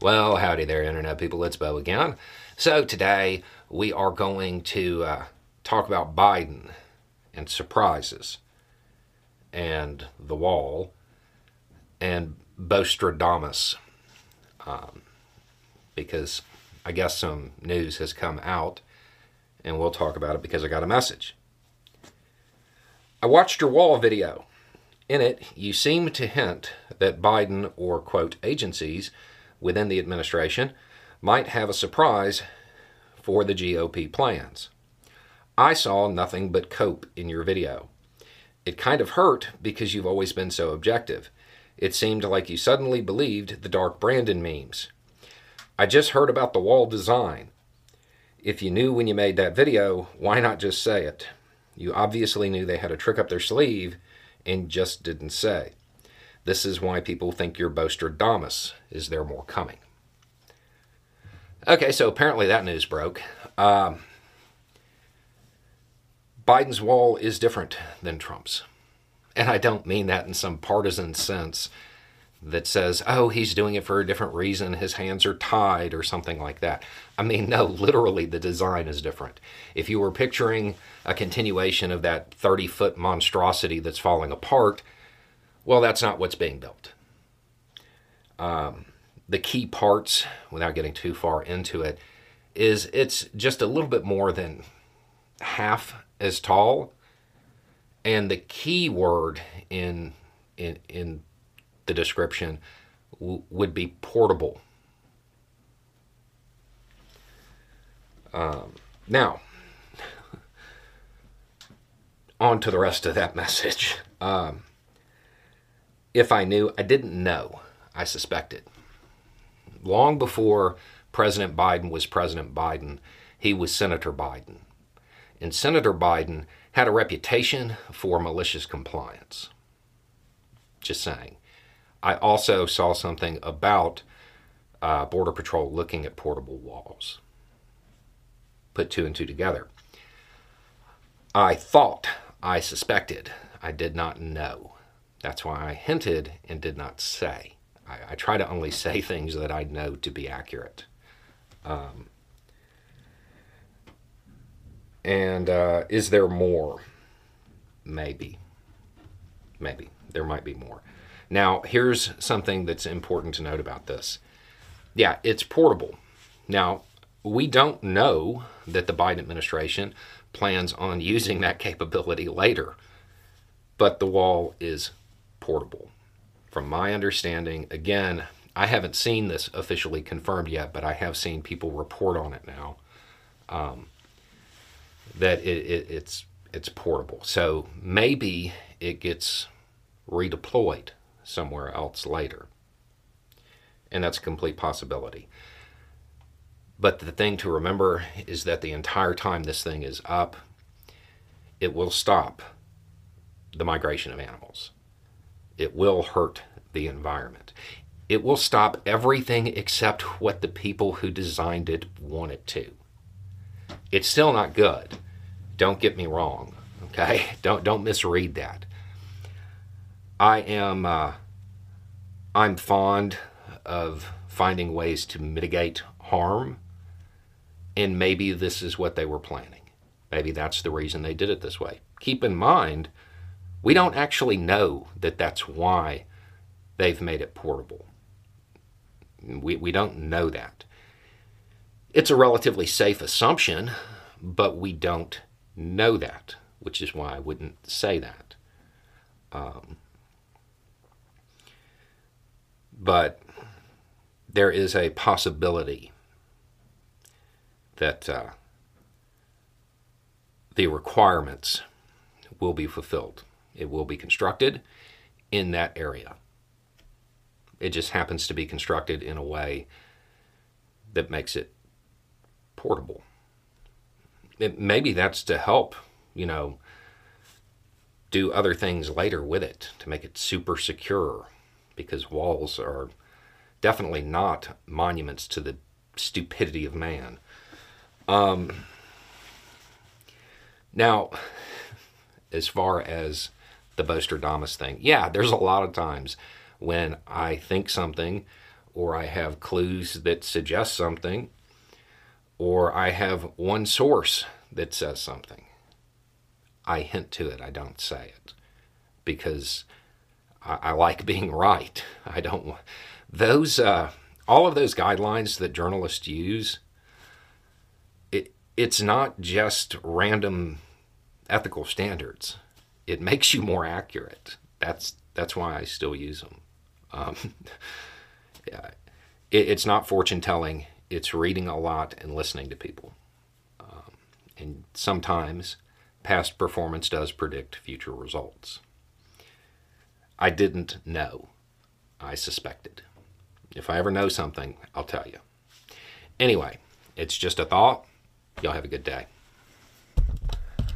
Well, howdy there, Internet people. It's Beau again. So, today we are going to uh, talk about Biden and surprises and the wall and Beaustradamus. Um, because I guess some news has come out and we'll talk about it because I got a message. I watched your wall video. In it, you seem to hint that Biden or, quote, agencies within the administration might have a surprise for the GOP plans. I saw nothing but cope in your video. It kind of hurt because you've always been so objective. It seemed like you suddenly believed the Dark Brandon memes. I just heard about the wall design. If you knew when you made that video, why not just say it? You obviously knew they had a trick up their sleeve and just didn't say. This is why people think you're Beaustradamus. Is there more coming? Okay, so apparently that news broke. Um, Biden's wall is different than Trump's. And I don't mean that in some partisan sense that says, oh, he's doing it for a different reason, his hands are tied, or something like that. I mean, no, literally, the design is different. If you were picturing a continuation of that 30 foot monstrosity that's falling apart, well, that's not what's being built. Um, the key parts, without getting too far into it, is it's just a little bit more than half as tall. And the key word in in in the description w- would be portable. Um, now, on to the rest of that message. Um, if I knew, I didn't know. I suspected. Long before President Biden was President Biden, he was Senator Biden. And Senator Biden had a reputation for malicious compliance. Just saying. I also saw something about uh, Border Patrol looking at portable walls. Put two and two together. I thought, I suspected, I did not know. That's why I hinted and did not say. I, I try to only say things that I know to be accurate. Um, and uh, is there more? Maybe. Maybe. There might be more. Now, here's something that's important to note about this. Yeah, it's portable. Now, we don't know that the Biden administration plans on using that capability later, but the wall is portable. From my understanding, again, I haven't seen this officially confirmed yet, but I have seen people report on it now. Um, that it, it, it's it's portable, so maybe it gets redeployed somewhere else later, and that's a complete possibility. But the thing to remember is that the entire time this thing is up, it will stop the migration of animals it will hurt the environment. It will stop everything except what the people who designed it want it to. It's still not good. Don't get me wrong. Okay? Don't don't misread that. I am uh, I'm fond of finding ways to mitigate harm, and maybe this is what they were planning. Maybe that's the reason they did it this way. Keep in mind, we don't actually know that that's why they've made it portable. We, we don't know that. It's a relatively safe assumption, but we don't know that, which is why I wouldn't say that. Um, but there is a possibility that uh, the requirements will be fulfilled. It will be constructed in that area. It just happens to be constructed in a way that makes it portable. It, maybe that's to help, you know, do other things later with it to make it super secure because walls are definitely not monuments to the stupidity of man. Um, now, as far as the Beaustradamus thing. Yeah, there's a lot of times when I think something or I have clues that suggest something, or I have one source that says something. I hint to it, I don't say it because I, I like being right. I don't those uh, all of those guidelines that journalists use. It it's not just random ethical standards. It makes you more accurate. That's that's why I still use them. Um, yeah, it, it's not fortune telling. It's reading a lot and listening to people. Um, and sometimes past performance does predict future results. I didn't know. I suspected. If I ever know something, I'll tell you. Anyway, it's just a thought. Y'all have a good day.